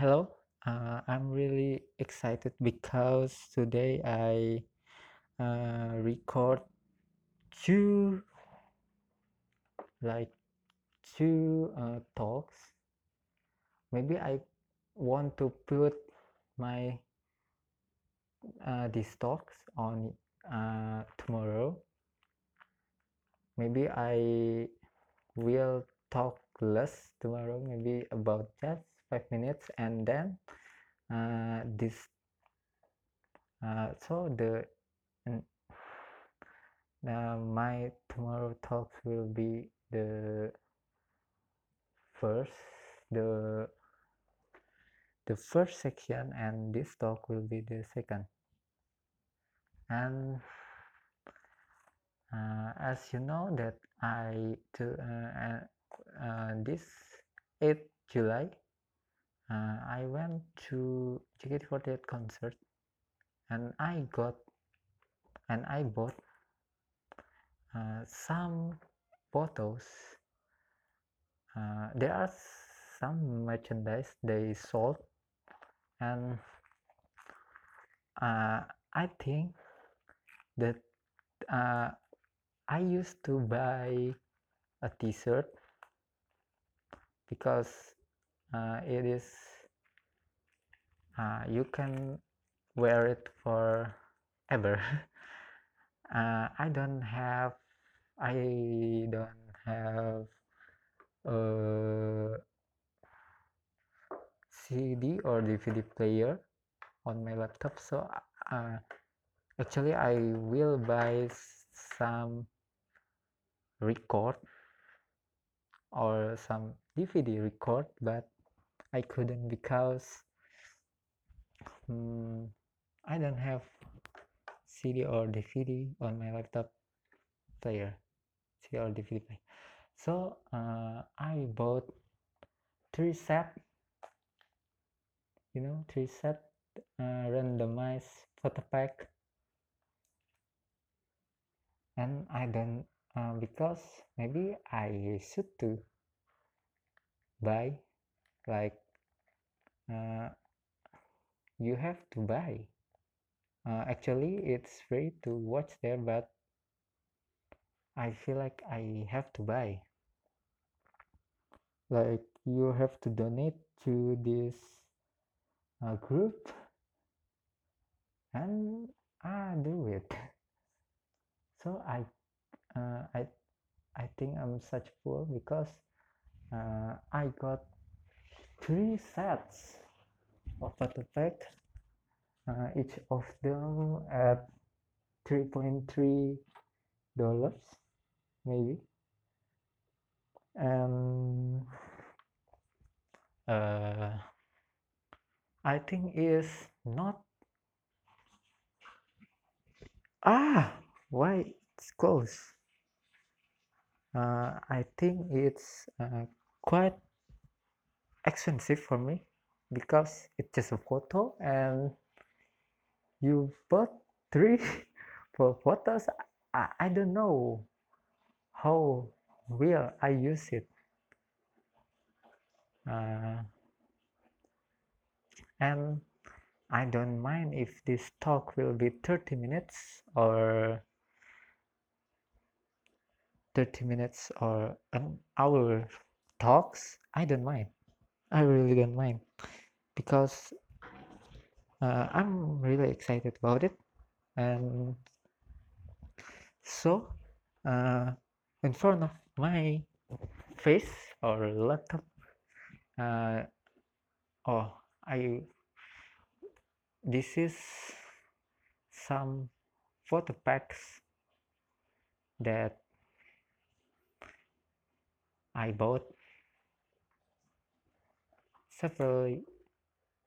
hello. Uh, I'm really excited because today I uh, record two, like two uh, talks. Maybe I want to put my uh, these talks on uh, tomorrow. Maybe I will talk less tomorrow. Maybe about that 5 minutes and then uh, this uh, so the uh, my tomorrow talk will be the first the the first section and this talk will be the second. And uh, as you know that I to uh, uh, this 8 July uh, I went to JKT48 concert and I got and I bought uh, some photos uh, there are some merchandise they sold and uh, I think that uh, I used to buy a t-shirt because uh, it is uh, you can wear it for ever uh, I don't have I don't have a CD or DVD player on my laptop so uh, actually I will buy some record or some DVD record but I couldn't because um, I don't have CD or DVD on my laptop player CD or DVD player. So uh, I bought three set you know three set uh, randomized photo pack. And I don't uh, because maybe I should to buy like uh, you have to buy. Uh, actually it's free to watch there but I feel like I have to buy. Like you have to donate to this uh, group and I do it. So I uh, I I think I'm such fool because uh, I got three sets of pack uh, each of them at 3.3 dollars maybe. And uh, I think is not ah why it's close? Uh, I think it's uh, quite expensive for me because it's just a photo and you bought three for photos. I, I don't know how will I use it. Uh, and I don't mind if this talk will be 30 minutes or 30 minutes or an hour talks. I don't mind. I really don't mind because uh, I'm really excited about it. And so uh, in front of my face or laptop uh, oh I this is some photo packs that I bought several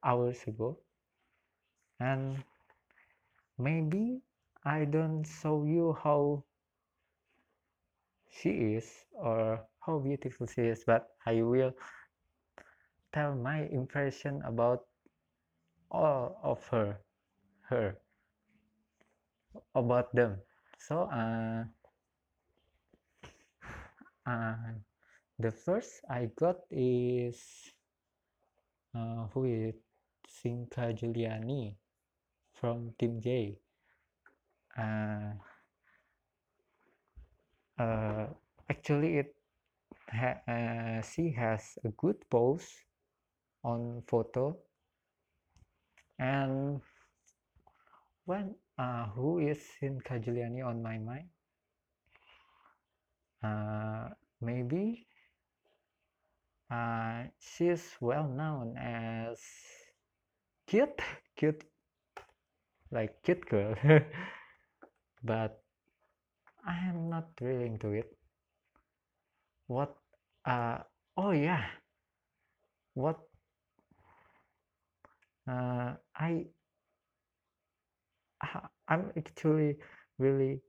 hours ago. And maybe I don't show you how she is or how beautiful she is but I will tell my impression about all of her her about them. So uh, uh, the first I got is uh, who is Sinka Juliani from Team J. Uh, uh, actually, it ha uh, she has a good pose on photo, and when uh, who is Sinka Juliani on my mind? Uh, maybe uh, she's well known as cute, cute, like cute girl, but I am not really into it. What? Uh, oh yeah. What? Uh, I I'm actually really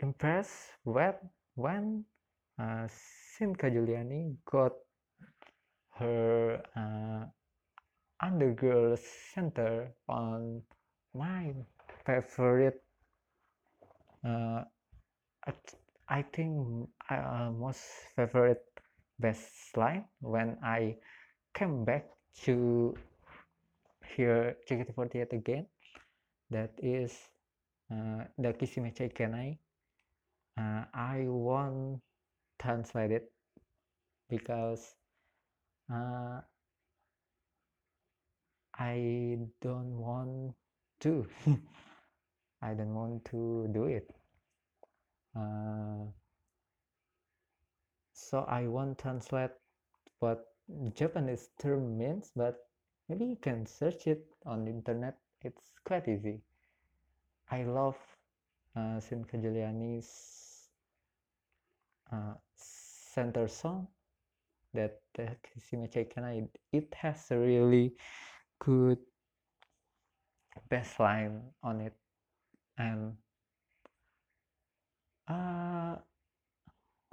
impressed when when uh, Sinka Giuliani got her uh, undergirl center on my favorite uh, I think uh, most favorite best line when I came back to hear JKT48 again. That is uh, the Kishimeche Kenai. Uh, I won't translate it because uh, I don't want to. I don't want to do it. Uh, so I won't translate what Japanese term means but maybe you can search it on the internet. It's quite easy. I love uh, Juliani's uh, center song that Kishimeche Kenai it has really good bass line on it. And uh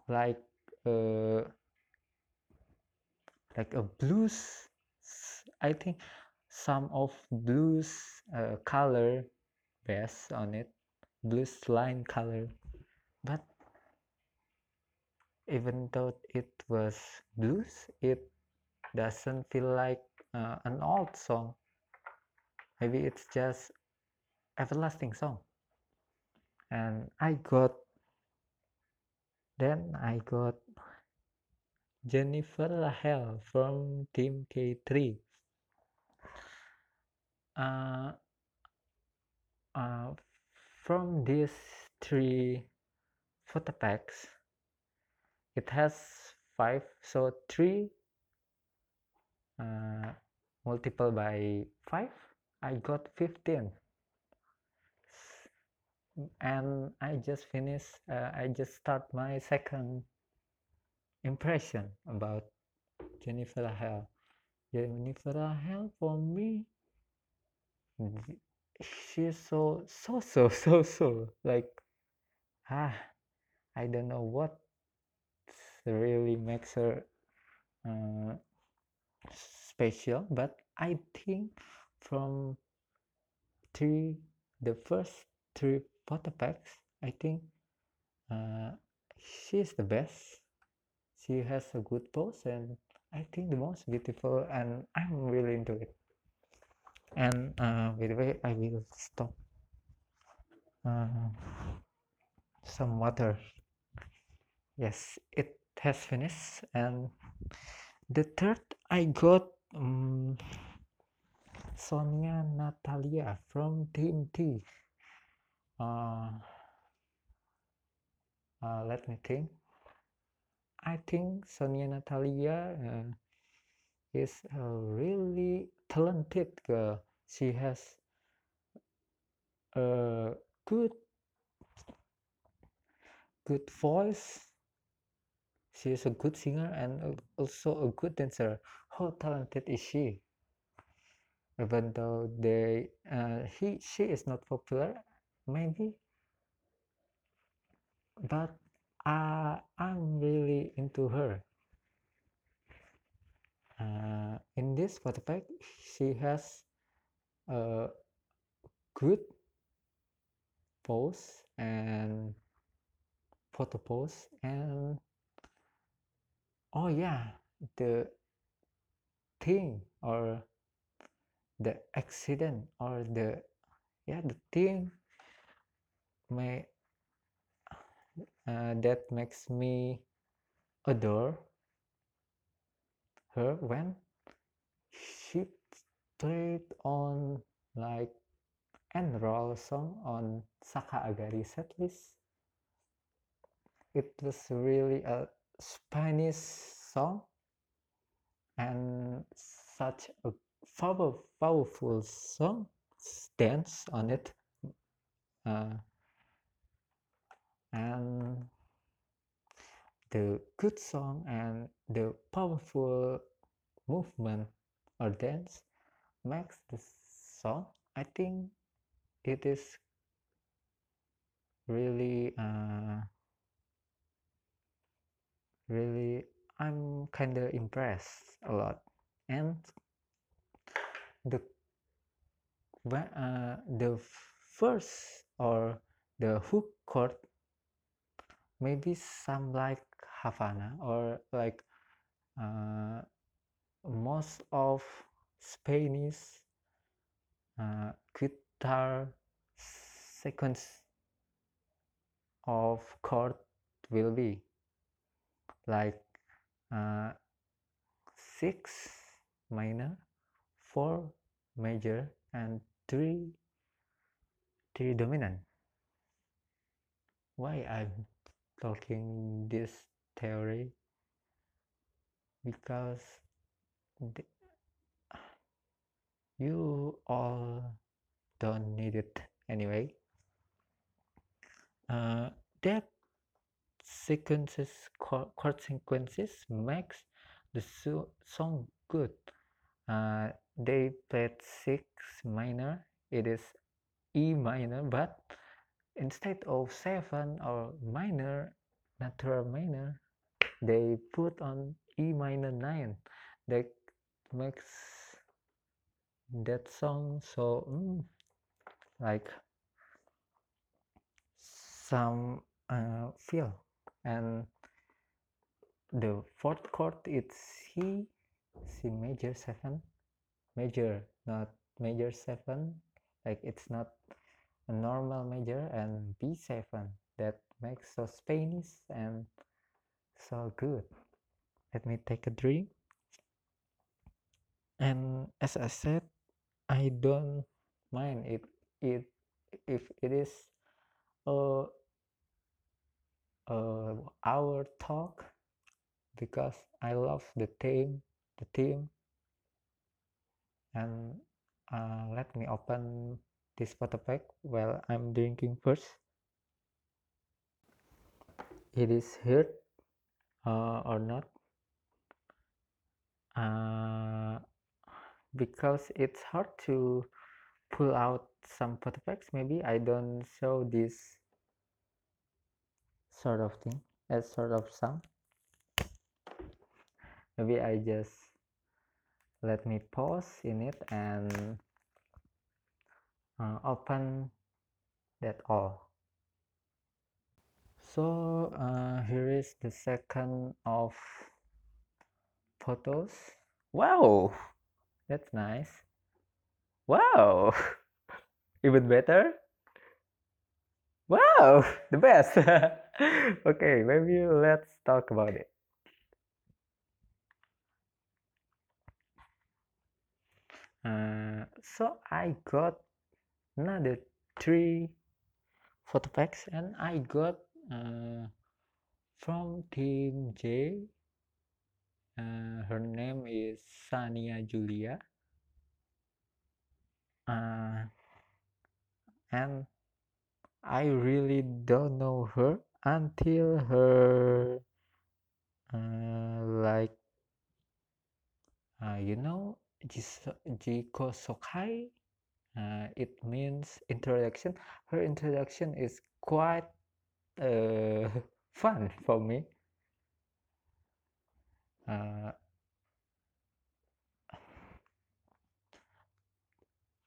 like uh like a blues I think some of blues uh, color bass on it. Blues line color. But even though it was blues it doesn't feel like uh, an old song. Maybe it's just everlasting song. And I got then I got Jennifer Lahel from Team K3 uh, uh, from these three photo packs it has five so three uh, multiple by five I got 15 and I just finished uh, I just start my second impression about Jennifer Lahel Jennifer Lahel for me she's so so so so so like ah I don't know what really makes her uh, but I think from three the first three photo packs I think uh, she's the best. She has a good pose and I think the most beautiful and I'm really into it. And uh, by the way I will stop uh, some water. Yes it has finished and the third I got um, Sonia Natalia from Team T. Uh, uh, let me think. I think Sonia Natalia uh, is a really talented girl. She has a good good voice she is a good singer and also a good dancer. How talented is she? Even though they uh, he she is not popular maybe. But uh, I'm really into her. Uh, in this pack she has a good pose and photo pose and oh yeah the thing or the accident or the yeah the thing may uh, that makes me adore her when she played on like enroll song on Saka Agari setlist. It was really a Spanish song and such a powerful, powerful song dance on it. Uh, and the good song and the powerful movement or dance makes the song i think it is really uh, really i'm kind of impressed a lot. And the uh, the first or the hook chord maybe some like Havana or like uh, most of Spanish uh, guitar sequence of chord will be like uh, six minor, four major, and three three dominant. Why I'm talking this theory? Because the, you all don't need it anyway. Uh, that sequences chord sequences makes the so song good. Uh, they played six minor. It is E minor, but instead of seven or minor, natural minor, they put on E minor nine. That makes that song so mm, like some uh, feel and the fourth chord it's C C major 7 major not major 7 like it's not a normal major and B7 that makes so Spanish and so good. Let me take a drink. And as I said I don't mind it it if it is a, a our talk because I love the team, the team, and uh, let me open this photo pack while I'm drinking first. It is hurt uh, or not? Uh, because it's hard to pull out some photo packs maybe I don't show this sort of thing as sort of some. Maybe I just let me pause in it and uh, open that all. So uh, here is the second of photos. Wow! That's nice. Wow! Even better? Wow! The best okay maybe let's talk about it. Uh, so I got another three photo packs and I got uh, from team J. Uh, her name is Sania Julia. Uh, and I really don't know her until her uh, like uh, you know Jiko Sokai? Uh, it means introduction. Her introduction is quite uh, fun for me. Uh,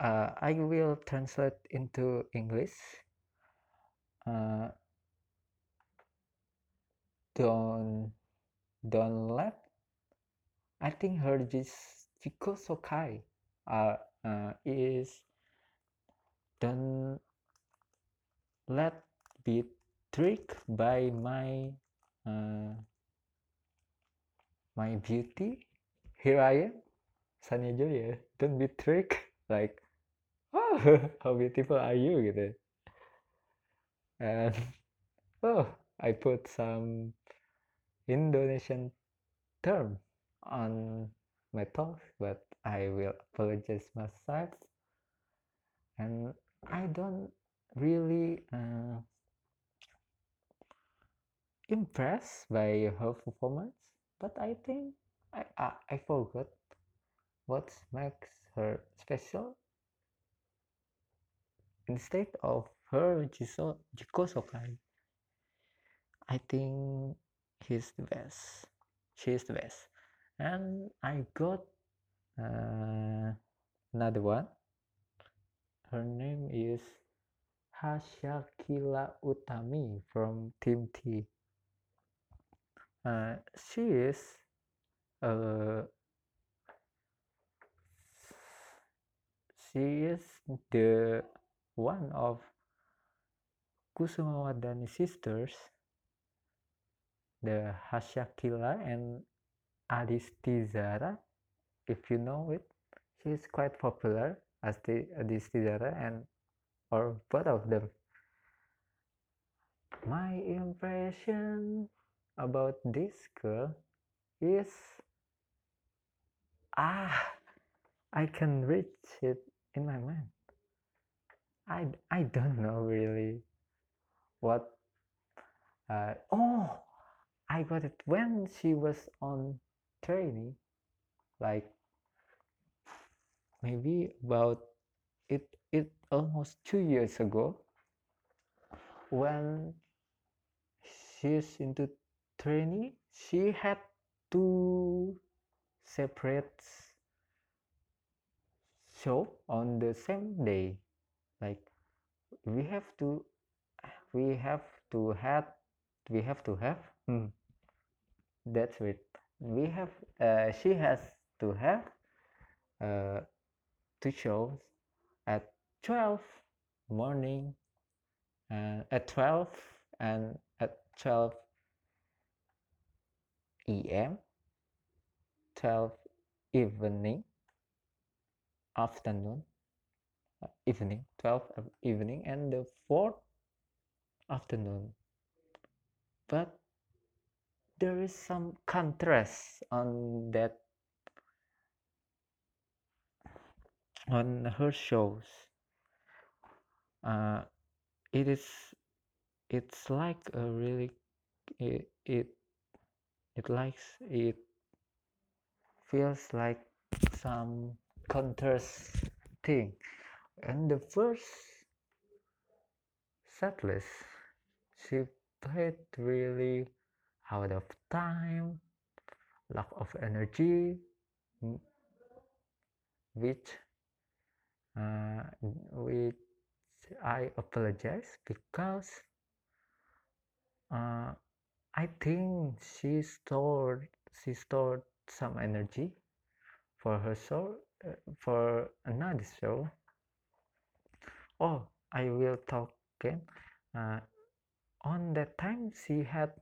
uh, I will translate into English. Uh, don't don't let I think her Jiko Sokai uh, uh, is don't let be tricked by my uh, my beauty. Here I am, Sanya Julia. Don't be tricked like, oh, how beautiful are you gitu. And oh, I put some Indonesian term on my talk, but I will apologize myself. And I don't really uh, impressed by her performance, but I think I, I, I forgot what makes her special. Instead of her Jiko Sokai, I think he's the best. She's the best. And I got uh, another one. Her name is Hasyakyla Utami from Team T. Uh, she is uh, she is the one of Kusumawardhani sisters, the Hasyakyla and Adhisty Zara. If you know it, she is quite popular as the Adhisty Zara and or both of them. My impression about this girl is ah I can reach it in my mind. I I don't know really what uh, oh I got it when she was on training like maybe about it it almost two years ago when she's into training she had two separate show on the same day. Like we have to we have to have we have to have hmm, that's it. We have uh, she has to have uh, two shows at 12 morning and at 12 and at 12 em 12 evening afternoon uh, evening 12 evening and the fourth afternoon. But there is some contrast on that on her shows. Uh, it is it's like a really it, it it likes it feels like some contrast thing. And the first setlist she played really out of time lack of energy which uh, which I apologize because uh, I think she stored she stored some energy for her show uh, for another show. Oh, I will talk again. Uh, on that time, she had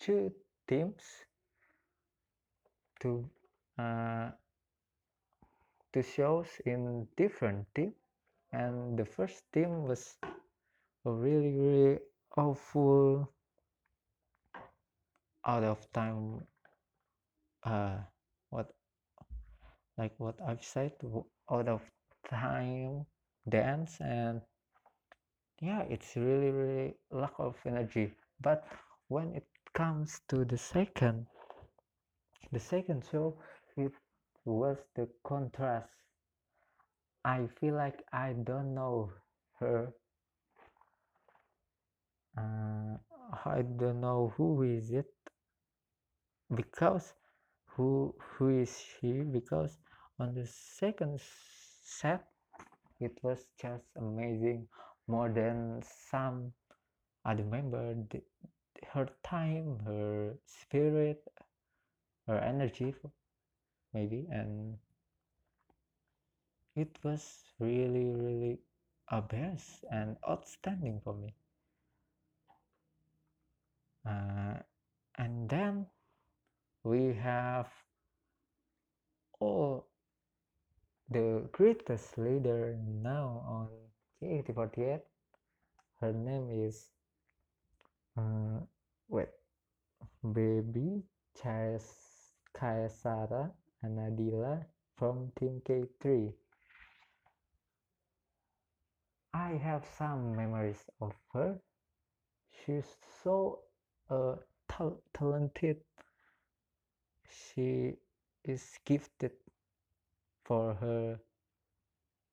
two teams to uh, two shows in different team, and the first team was a really really awful out of time uh what like what I've said out of time dance. And yeah it's really really lack of energy. But when it comes to the second. The second show it was the contrast. I feel like I don't know her. Uh, I don't know who is it because who who is she? Because on the second set it was just amazing more than some. Other member her time her spirit her energy maybe and it was really, really a best and outstanding for me. Uh, and then we have all the greatest leader now on JKT48. Her name is uh, wait, Beby Chaesara Anadila from Team K3. I have some memories of her. She's so uh, tal talented. She is gifted for her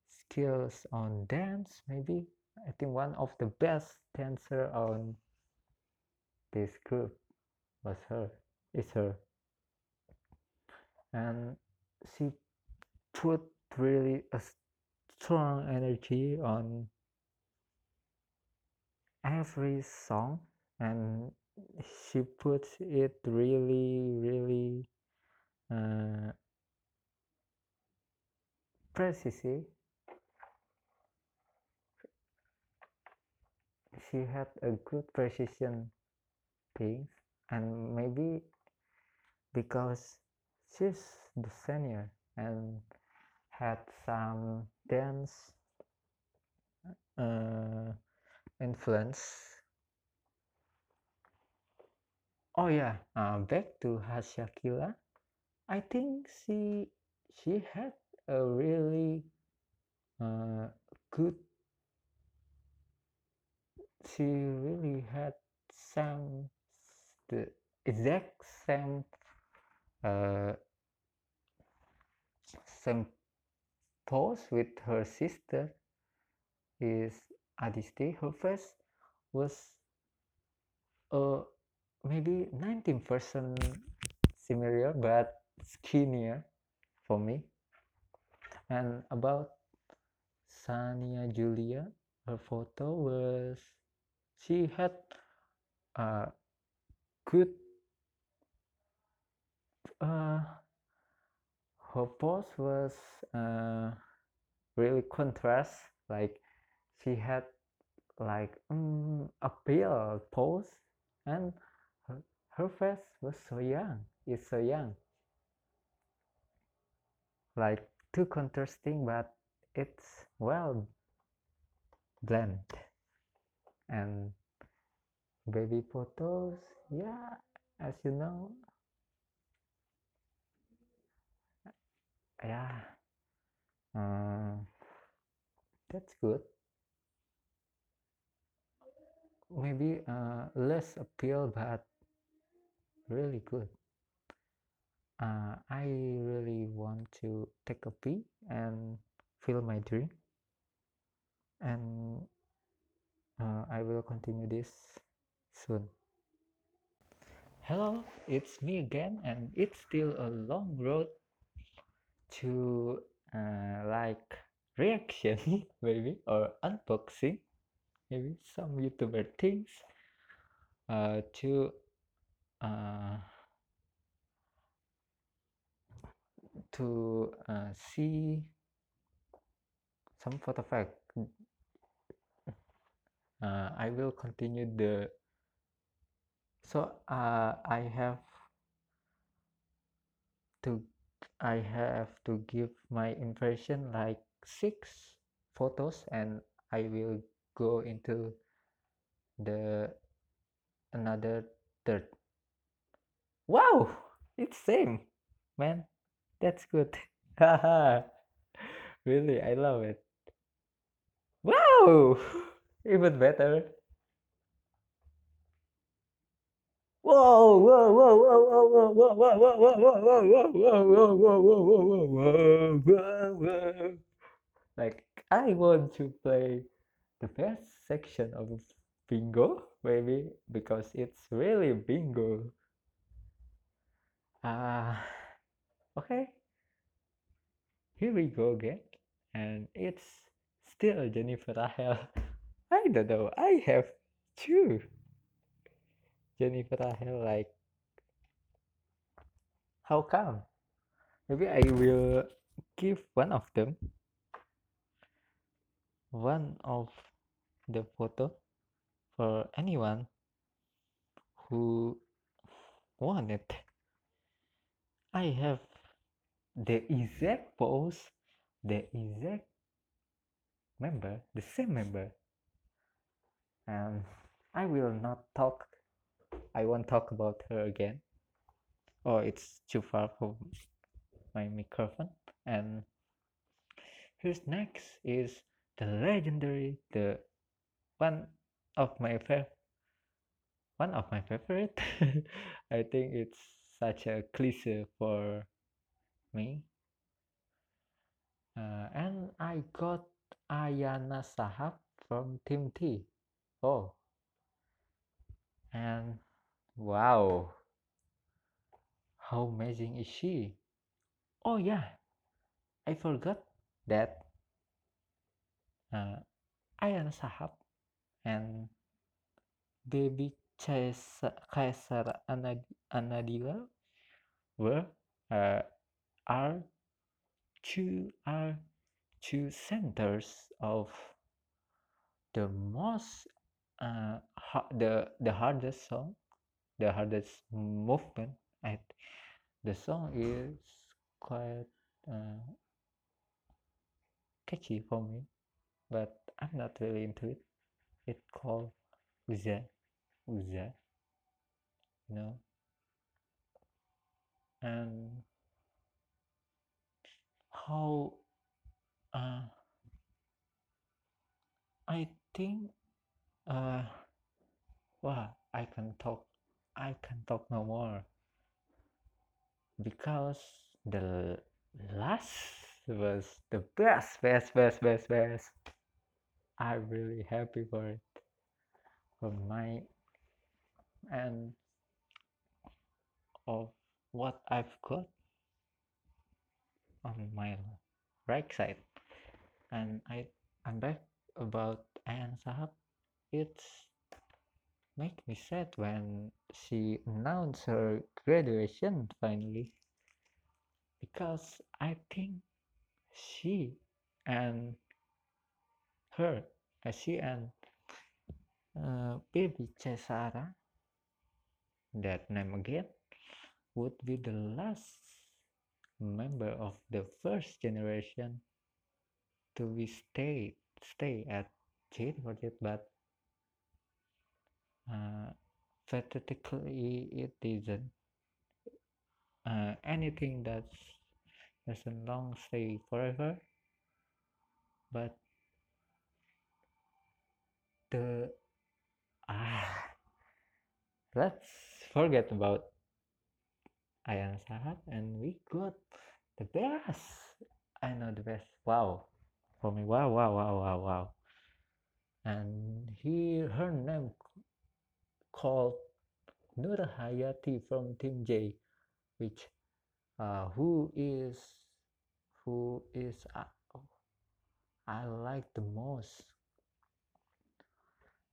skills on dance, maybe. I think one of the best dancer on this group was her, is her. And she put really a strong energy on every song and she puts it really really uh, precisely she had a good precision things and maybe because she's the senior and had some dance uh, influence. Oh yeah uh, back to Hasyakila I think she she had a really uh, good she really had some the exact same uh, same pose with her sister is Adhisty. Her face was uh, maybe 19% similar but skinnier for me. And about Sania Julia, her photo was she had a good uh, her pose was uh, really contrast like she had like um, a pale pose and her, her face was so young it's so young. Like too contrasting but it's well blend and baby photos yeah as you know. Yeah uh, that's good. Maybe uh, less appeal but really good. Uh, I really want to take a pee and feel my drink and uh, I will continue this soon. Hello it's me again and it's still a long road to uh, like reaction maybe or unboxing maybe some youtuber things uh, to uh, to uh, see some photo fact. Uh, I will continue the so uh, I have to I have to give my impression like six photos and I will go into the another third. Wow! It's same man. That's good. Really I love it. Wow! Even better whoa whoa whoa whoa whoa whoa whoa whoa whoa whoa whoa whoa whoa whoa whoa whoa whoa like I want to play the best section of bingo maybe because it's really bingo uh okay here we go again and it's still Jennifer Rahel I don't know I have two Jennifer Rahel like how come maybe I will give one of them one of the photo for anyone who want it. I have the exact pose, the exact member, the same member. And I will not talk, I won't talk about her again. Oh, it's too far from my microphone. And here's next is the legendary, the one of my favorite, one of my favorite. I think it's such a cliche for me. Uh, and I got Ayana Shahab from Team T. Oh, and wow, how amazing is she? Oh yeah, I forgot that uh, Ayana Shahab and Baby Kaisar Anadila were uh, are two are two centers of the most uh, the the hardest song the hardest movement and the song is quite uh, catchy for me but i'm not really into it. It's called uza uza you know? And how uh, I think uh wow I can talk I can talk no more. Because the last was the best best best best best. I'm really happy for it. For my and of what I've got on my right side. And I I'm back about Ayana Shahab it's make me sad when she announced her graduation finally. Because I think she and her uh, she and uh, Beby Chaesara that name again would be the last member of the first generation to be stay stay at JKT48 but uh, pathetically it isn't. Uh, anything that's doesn't long stay forever but the ah let's forget about Ayana Shahab and we got the best. I know the best. Wow. For me wow wow wow wow wow. And he her name called Nur Hayati from Team J which uh, who is who is uh, I like the most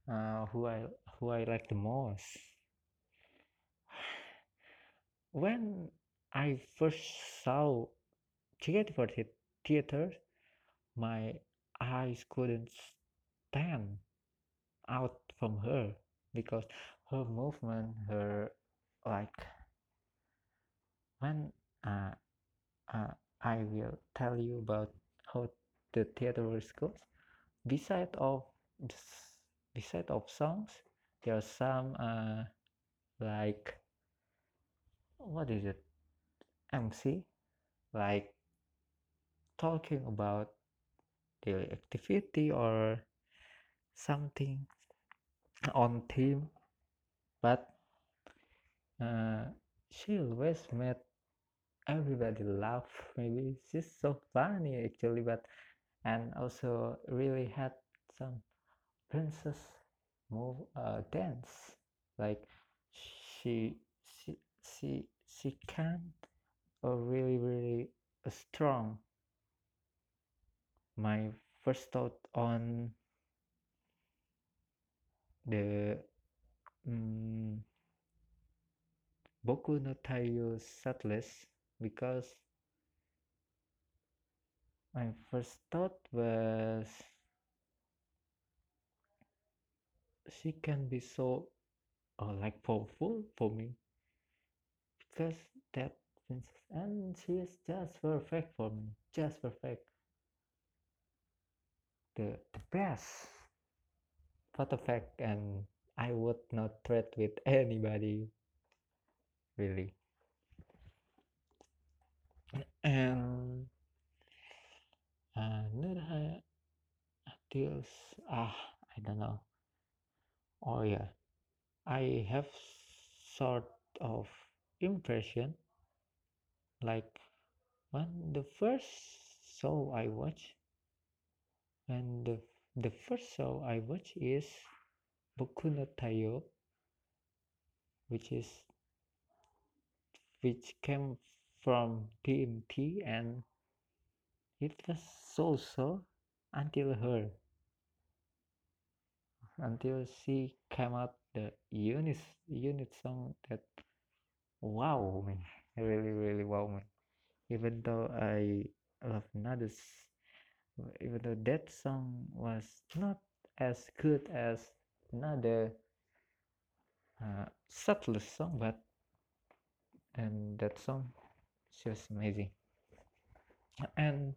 uh, who I who I like the most. When I first saw JKT48 theater my eyes couldn't stand out from her because her movement her like when uh, uh, I will tell you about how the theater works goes beside of beside of songs there are some uh, like what is it? MC like talking about daily activity or something on theme but uh, she always made everybody laugh. Maybe she's so funny actually but and also really had some princess move uh, dance. Like she she she she can a really really strong. My first thought on the um, no Taiyo setlist because my first thought was she can be so uh, like powerful for me because that princess and she is just perfect for me just perfect. The, the best photo pack and I would not trade with anybody really. And another deals ah I don't know. Oh yeah. I have sort of impression like when the first show I watched and the the first show I watch is Boku no Taiyou which is which came from Team T and it was so so until her until she came out the unit unit song that wow me really really wow me even though I love Nadas even though that song was not as good as another uh, subtlest song but and that song is just amazing. And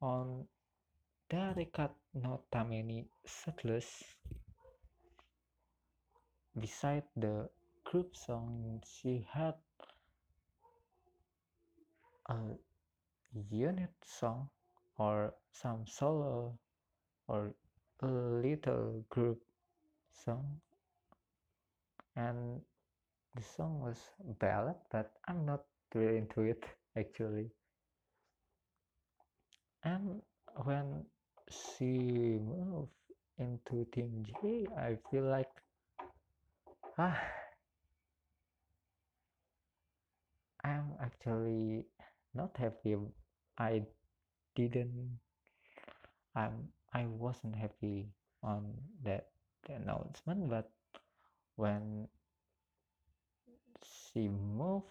on Dareka no Tameni Settlers beside the group song she had a unit song or some solo or a little group song. And the song was ballad but i'm not really into it actually. And when she moved into team j i feel like ah i'm actually not happy. I didn't i'm i wasn't happy on that announcement but when she moved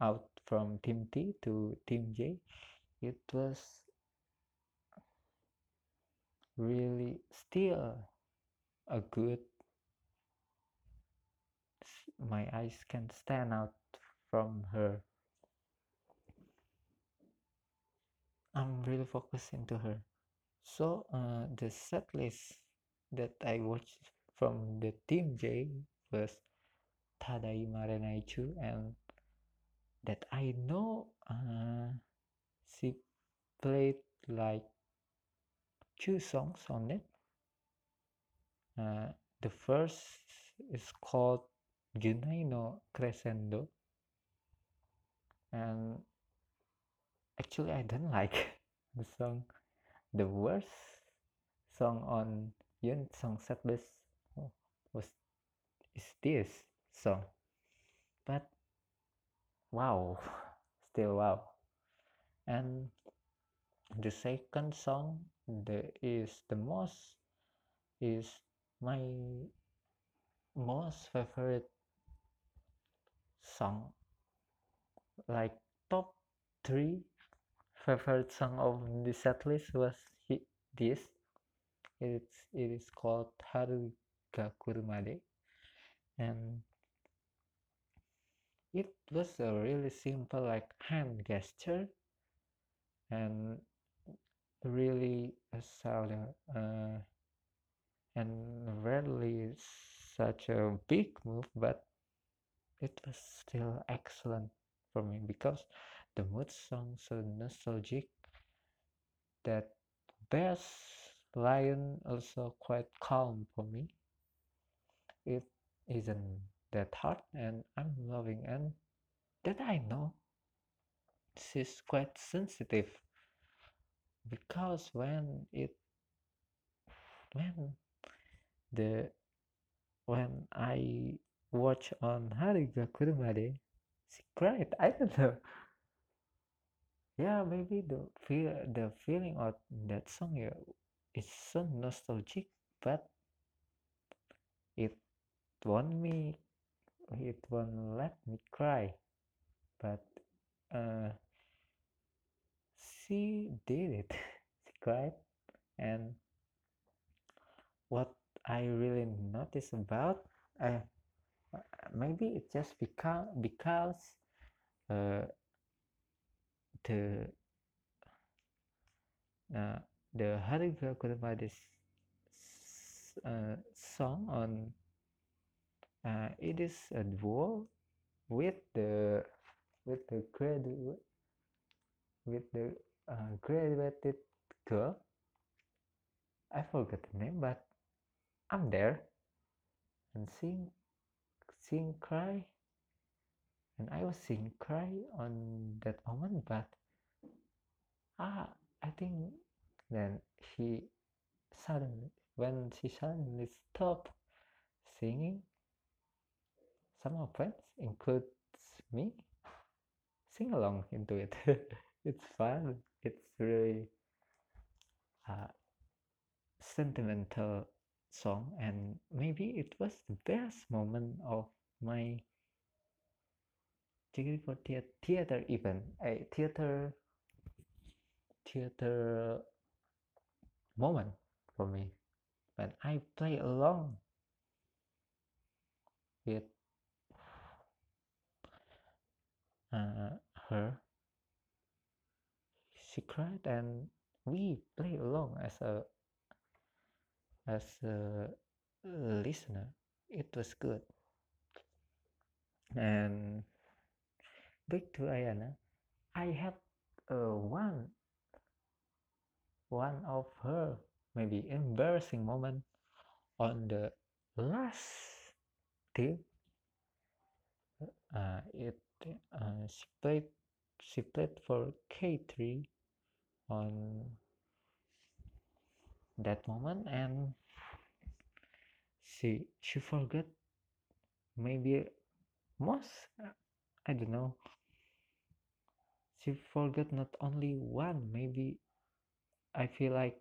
out from team t to team j it was really still a good my eyes can stand out from her i'm really focused into her. So uh, the set list that i watched from the team j was tadaima renaichu and that i know uh, she played like two songs on it. Uh, the first is called Junai no Crescendo. And actually I don't like the song. The worst song on unit song setlist was is this song. But wow still wow. And the second song the is the most is my most favorite song. Like top three favorite song of the setlist was this. It's it is called haru ga kurumade and it was a really simple like hand gesture and really a solid uh, and rarely such a big move but it was still excellent for me because the mood song so nostalgic that bass lion also quite calm for me it isn't that hard and i'm loving and that i know she's quite sensitive because when it when the when I watch on Haru ga Kurumade, she cried. I don't know. Yeah, maybe the feel the feeling of that song yeah, is so nostalgic, but it won't me it won't let me cry. But uh, she did it. she cried, and what I really notice about uh, maybe it's just because because uh, the uh, the Haru ga Kurumade's uh, song on uh, it is a duo with the with the graduate with the uh, graduated girl. I forgot the name but I'm there and seeing seeing cry and I was seeing cry on that moment but ah I think then she suddenly when she suddenly stopped singing some of friends includes me sing along into it. It's fun. It's really uh, sentimental song. And maybe it was the best moment of my for theater event a theater theater moment for me. When I play along with uh, her she cried and we play along as a as a listener. It was good. And back to Ayana I had uh, one one of her maybe embarrassing moment on the last day. Uh, it uh, she played she played for K3 on that moment and she she forgot maybe most I don't know. She forgot not only one maybe I feel like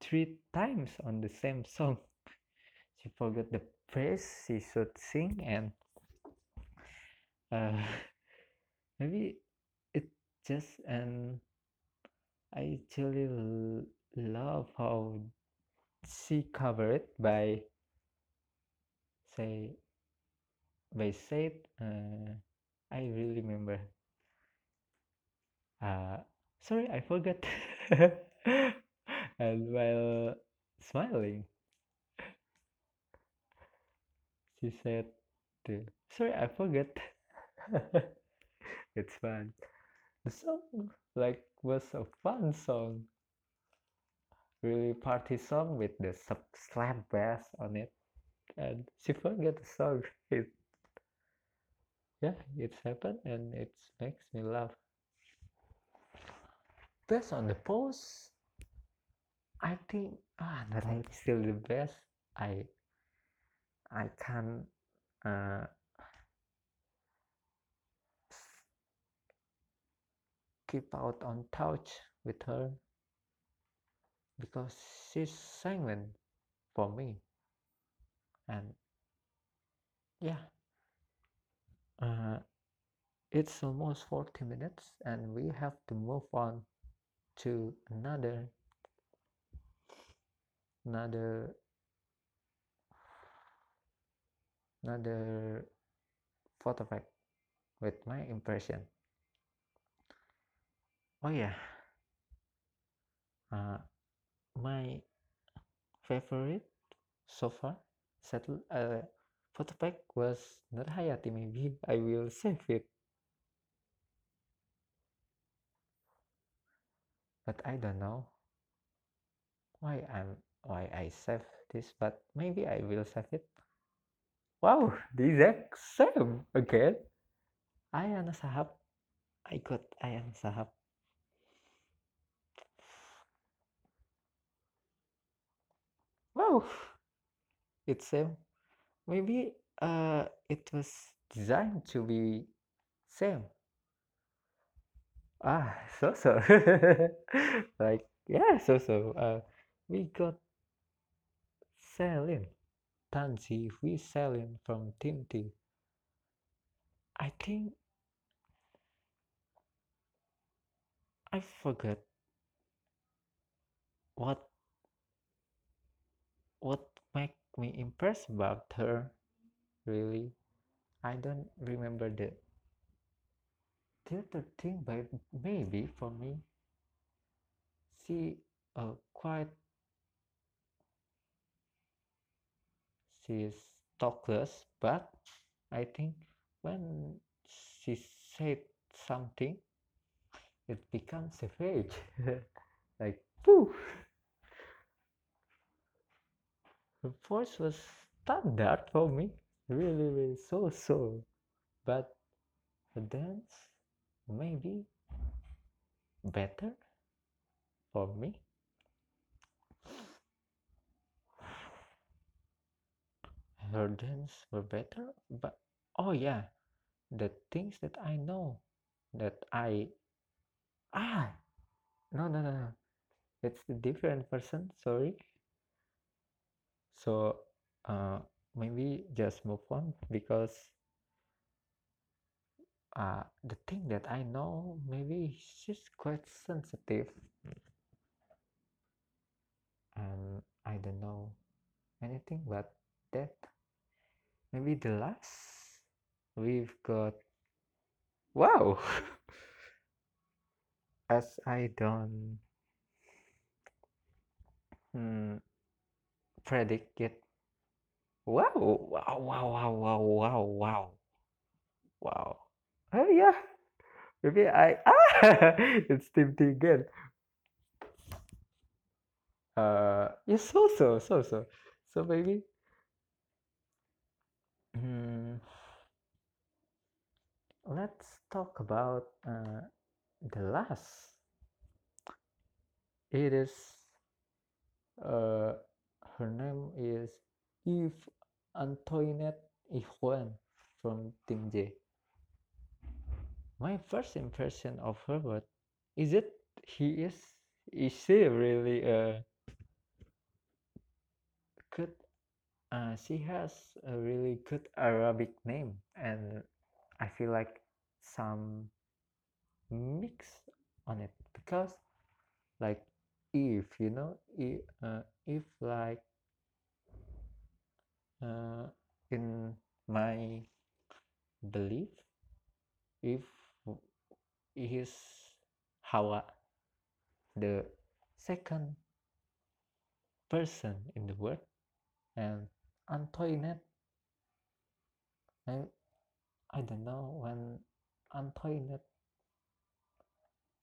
three times on the same song. She forgot the phrase she should sing and uh, maybe it just and I actually love how she covered by say by said uh, I really remember. Uh, sorry I forgot. And while smiling she said sorry I forgot. It's fun. The song like was a fun song. Really party song with the sub slap bass on it. And she forget the song. It yeah it's happened and it makes me laugh. Based on the post i think ah that is still the best. I i can uh, keep out on touch with her because she's silent for me. And yeah uh, it's almost 40 minutes and we have to move on to another another another photo pack with my impression. Oh yeah. Uh, my favorite so far settle uh, photo pack was Nur Hayati maybe. I will save it. But I don't know why I'm why I save this but maybe I will save it. Wow the exact same again. Ayana Shahab I got Ayana Shahab wow. It's same maybe uh it was designed to be same ah so so. Like yeah so so uh we got selling Tanzi we selling from Team I think I forgot what me impressed about her really. I don't remember the the other thing but maybe for me she uh, quite she is talkless but i think when she said something it becomes savage like poof the voice was standard for me. Really really so so. But the dance maybe better for me. Her dance were better but oh yeah the things that i know that i ah no no no no. It's a different person sorry so uh maybe just move on because uh the thing that i know maybe she's quite sensitive. And i don't know anything but that. Maybe the last we've got wow! As i don't hmm, predicate. Wow, wow, wow, wow, wow, wow, wow. Oh yeah, maybe I ah, it's Team T again. Uh, yeah, so so so so so maybe. Hmm. Let's talk about uh, the last. It is uh, her name is Eve Antoinette Ichwan from Team J. My first impression of her was, is it he is is she really a good uh, she has a really good Arabic name and I feel like some mix on it because like if you know if, uh, if like uh, in my belief if is Hawa the second person in the world and Antoinette. I, I don't know when Antoinette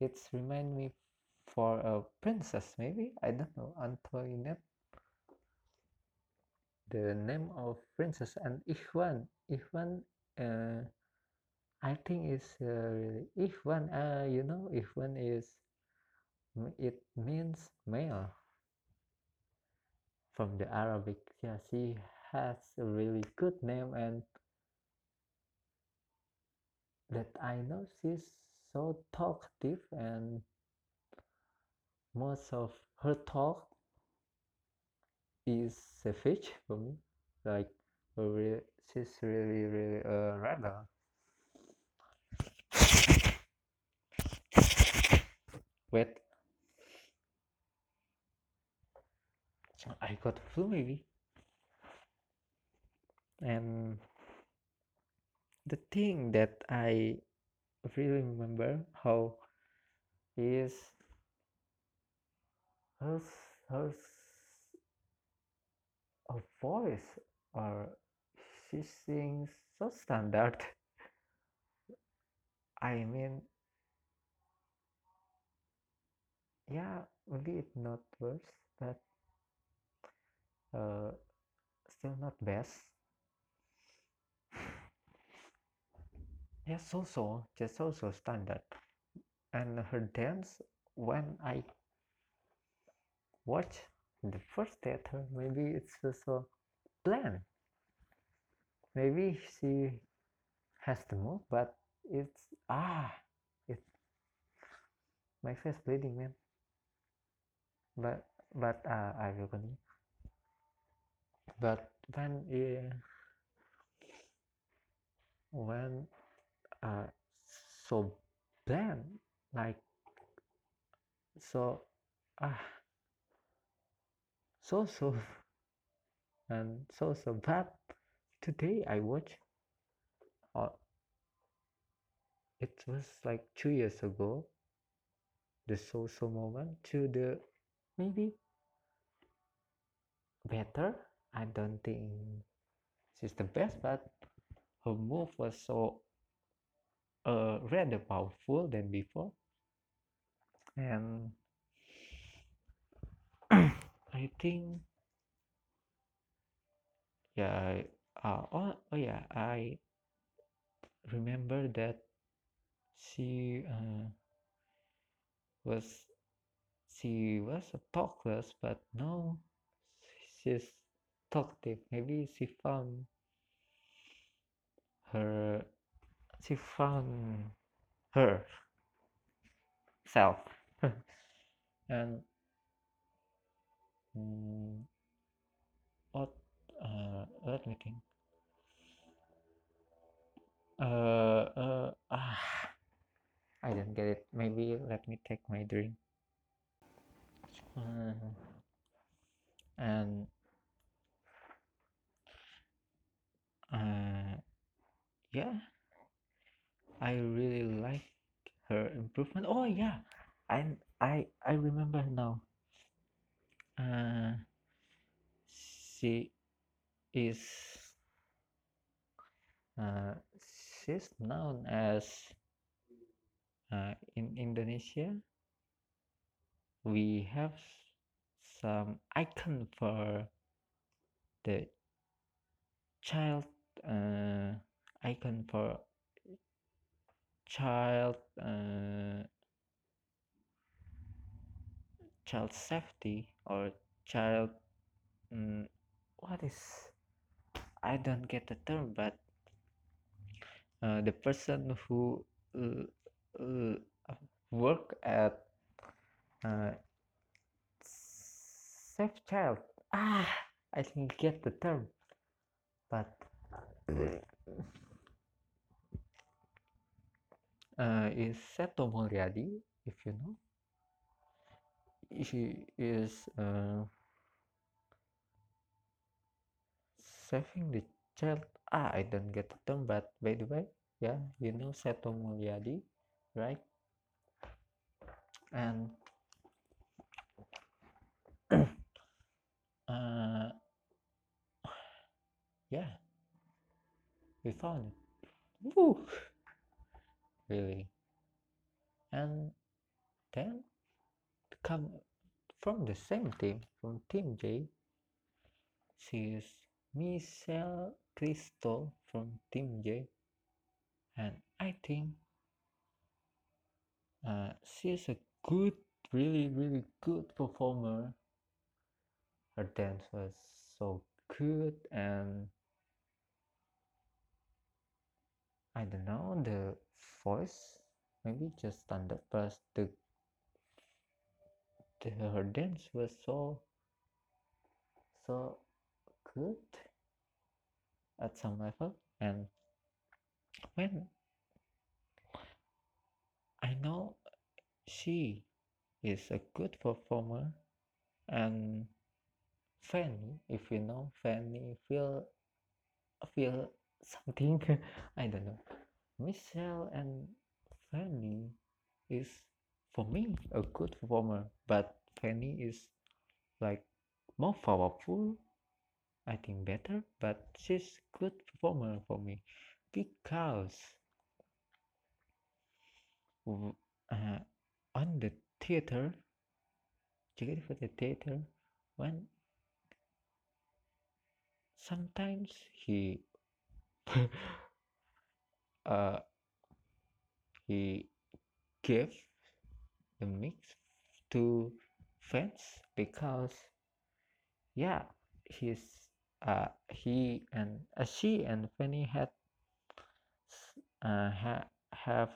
it's remind me for a princess maybe? I don't know Antoinette the name of princess and Ikhwan Ikhwan uh, I think it's uh, Ikhwan uh, you know Ikhwan is it means male. From the Arabic yeah she has a really good name and that I know she's so talkative and most of her talk is savage for me. Like really, she's really really uh, a rebel wait. I got flu maybe. And the thing that I really remember how is her her her voice or she sings so standard. I mean yeah maybe it's not worse but uh, still not best. Yeah so so just so so standard. And her dance when I watch the first theater maybe it's also bland maybe she has to move but it's ah it my face bleeding man. But but uh, I will continue. But when uh, when uh, so bland like so ah so so and so so but today I watch uh, it was like two years ago the so so moment to the maybe better. I don't think she's the best but her move was so uh, rather powerful than before. And I think yeah uh, oh, oh yeah I remember that she uh, was she was a talkless but now she's talkative. Maybe she found her she found her self. And um, what uh, let me think. Uh, uh ah I don't get it. Maybe let me take my drink. Uh, and uh, yeah. I really like her improvement. Oh yeah. And I I remember now uh, she is uh, she's known as uh, in Indonesia we have some icon for the child uh, icon for child uh, child safety or child um, what is I don't get the term but uh, the person who uh, uh, work at uh, safe child. Ah I didn't get the term but uh, is Seto Mulyadi if you know he is uh, saving the child. Ah I don't get the term but by the way yeah you know Seto Mulyadi right? And uh, yeah. We found it. Woo! really. And then come from the same team from team J. She is Michelle Christo from team J. And I think uh, she is a good really really good performer. Her dance was so good and I don't know the voice maybe just standard but the her dance was so so good at some level. And when I know she is a good performer and Fanny if you know Fanny feel feel something I don't know. Michelle and Fanny is for me a good performer but Fanny is like more powerful I think better but she's good performer for me because uh, on the theater ticket for the theater when sometimes he uh, he gave the mix to fans because yeah he's uh, he and uh, she and Fanny had uh, ha have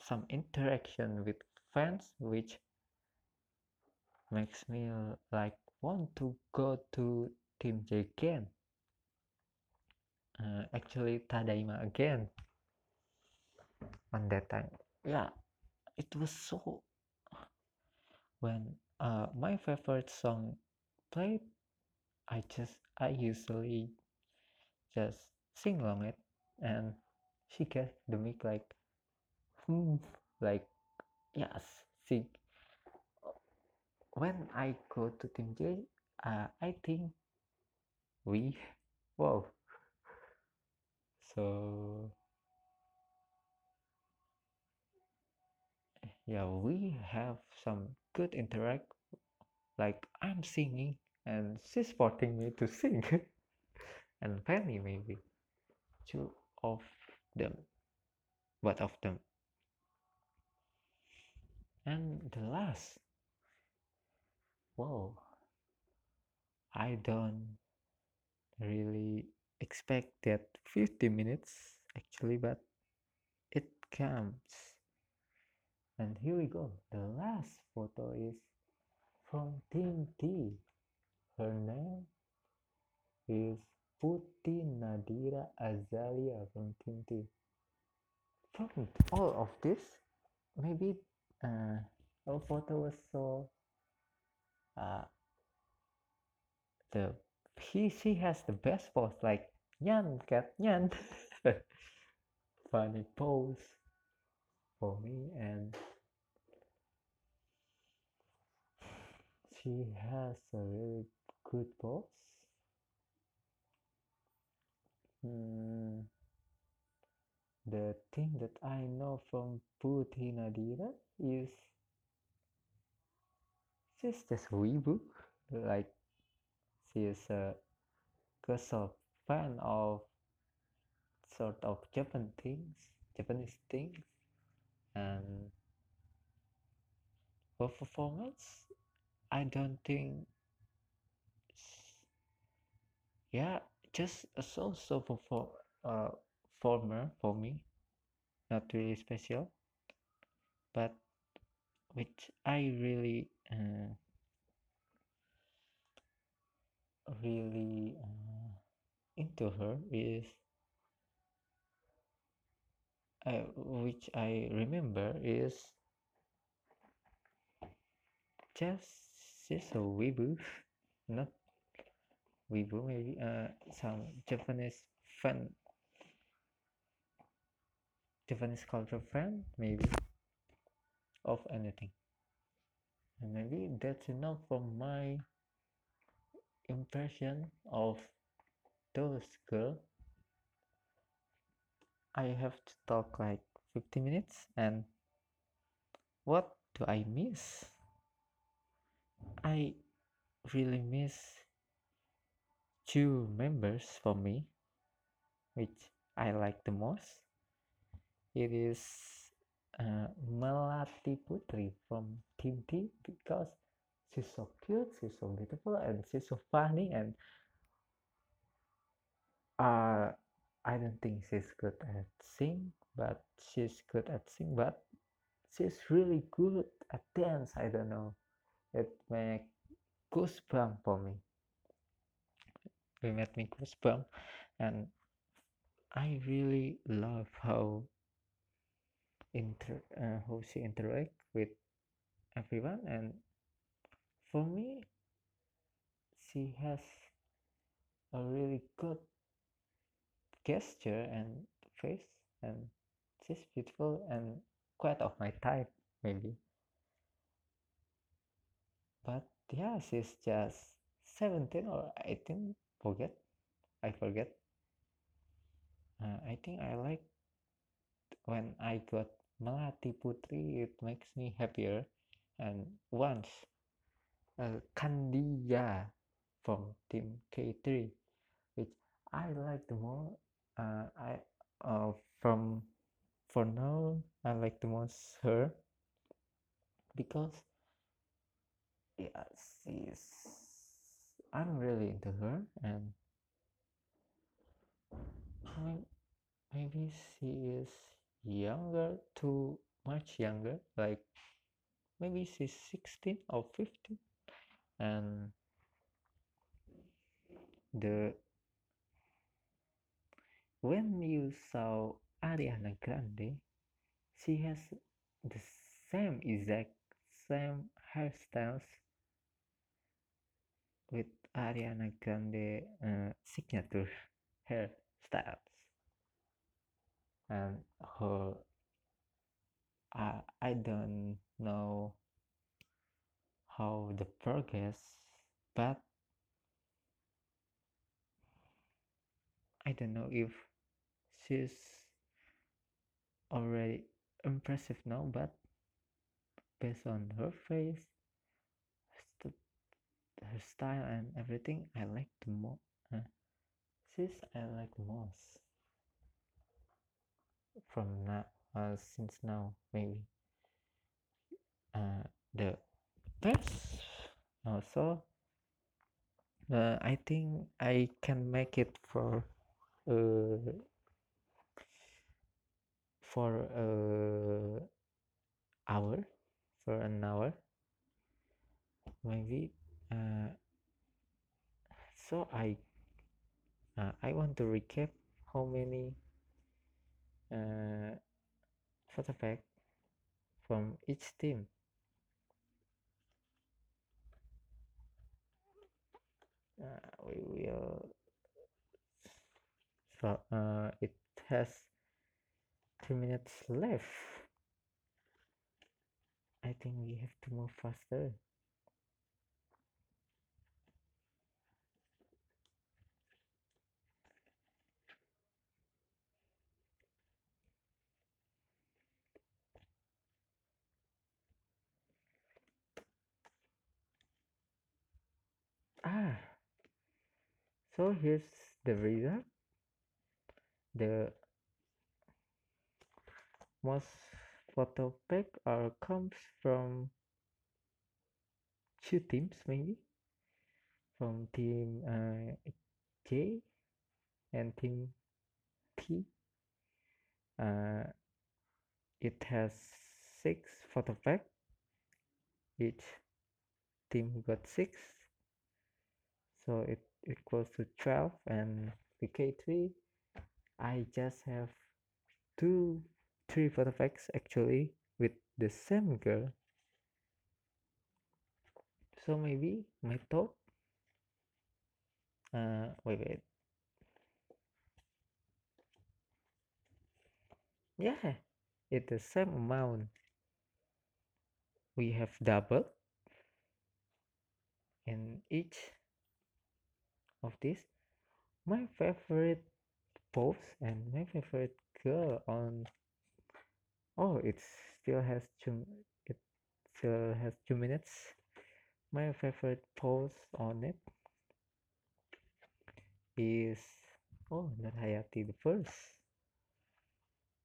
some interaction with fans which makes me like want to go to Team J again uh, actually Tadaima again on that time. Yeah it was so when uh, my favorite song played I just I usually just sing along it and she gets the mic like hmm, like yes sing. When I go to Team J uh, I think we wow so yeah we have some good interact like I'm singing and she's supporting me to sing. And Penny maybe two of them both of them. And the last whoa I don't really expect that 50 minutes actually but it comes and here we go. The last photo is from team T. Her name is Puti Nadhira Azalia from team T. From all of this maybe uh, our photo was so uh, the he she has the best pose like nyan cat nyan funny pose for me and she has a really good pose hmm, the thing that I know from Puti Nadhira is she's just weeboo like she is a casual fan of sort of Japan things Japanese things and for performance I don't think yeah just a so-so perform uh former for me not really special but which I really uh, really uh, into her is uh, which I remember is just she's a weeboo not weeboo maybe uh, some Japanese fan Japanese culture fan maybe of anything. And maybe that's enough from my impression of those girl. I have to talk like 50 minutes and what do I miss I really miss two members for me which I like the most it is uh, Melati Putri from Team T because she's so cute, she's so beautiful, and she's so funny. And uh, I don't think she's good at sing, but she's good at sing. But she's really good at dance. I don't know. It make goosebump for me. It made me goosebump, and I really love how inter uh, how she interact with everyone. And for me she has a really good gesture and face. And she's beautiful and quite of my type maybe but yeah she's just 17 or 18 forget i forget. Uh, i think i like when i got melati putri it makes me happier. And once uh, from team k3 which i like the more uh, i uh, from for now i like the most her because yeah she's i'm really into her and maybe she is younger too much younger like maybe she's 16 or 15 and the when you saw Ariana Grande she has the same exact same hairstyles with Ariana Grande uh, signature hairstyles and her uh, I don't know how the progress but I don't know if she's already impressive now but based on her face her style and everything I like the most uh, I like most from now uh, since now maybe. Uh, the best also uh, I think I can make it for uh, for uh, hour for an hour maybe uh, so I uh, I want to recap how many uh, photo from each team. Uh, we will so uh, it has two minutes left. I think we have to move faster ah so here's the result the most photo pack are comes from two teams maybe. From team uh, J and team T. Uh, it has six photo pack each team got six so it equals to 12 and the K3 I just have two three packs actually with the same girl. So maybe my top uh wait wait. Yeah it's the same amount. We have double. In each of this. My favorite pose and my favorite girl on oh it still has two it still has two minutes. My favorite pose on it is oh Nur Hayati the first.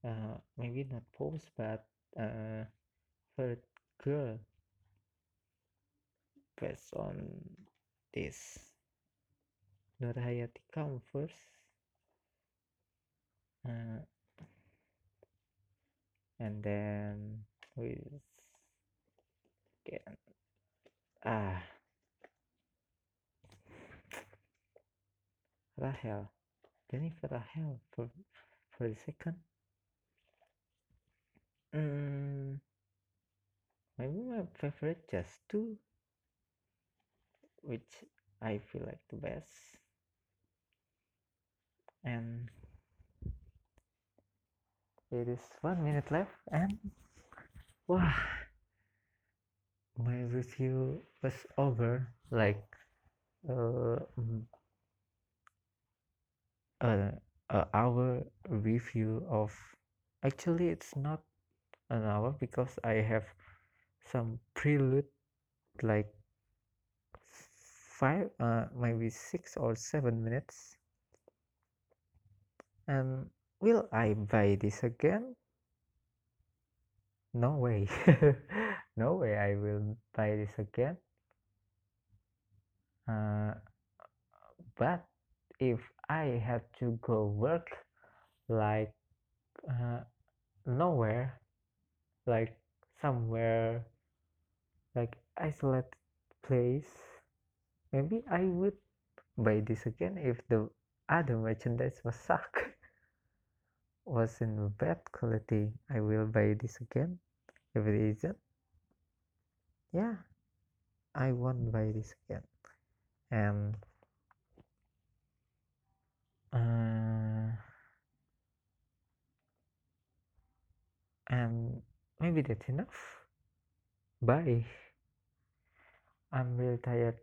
Uh maybe not pose but uh third girl based on this Nur Hayati come first uh, and then we can ah. Rahel Jennifer Rahel for for the second? Mm, maybe my favorite just two which I feel like the best and it is one minute left and wow my review was over like uh, uh, a hour review of actually it's not an hour because I have some prelude like five uh, maybe six or seven minutes and will I buy this again? No way. No way I will buy this again. Uh, but if I had to go work like uh, nowhere like somewhere like isolated place maybe I would buy this again if the other merchandise was suck. was in bad quality. I will buy this again if it isn't. Yeah, I won't buy this again. And uh, and maybe that's enough. Bye. I'm real tired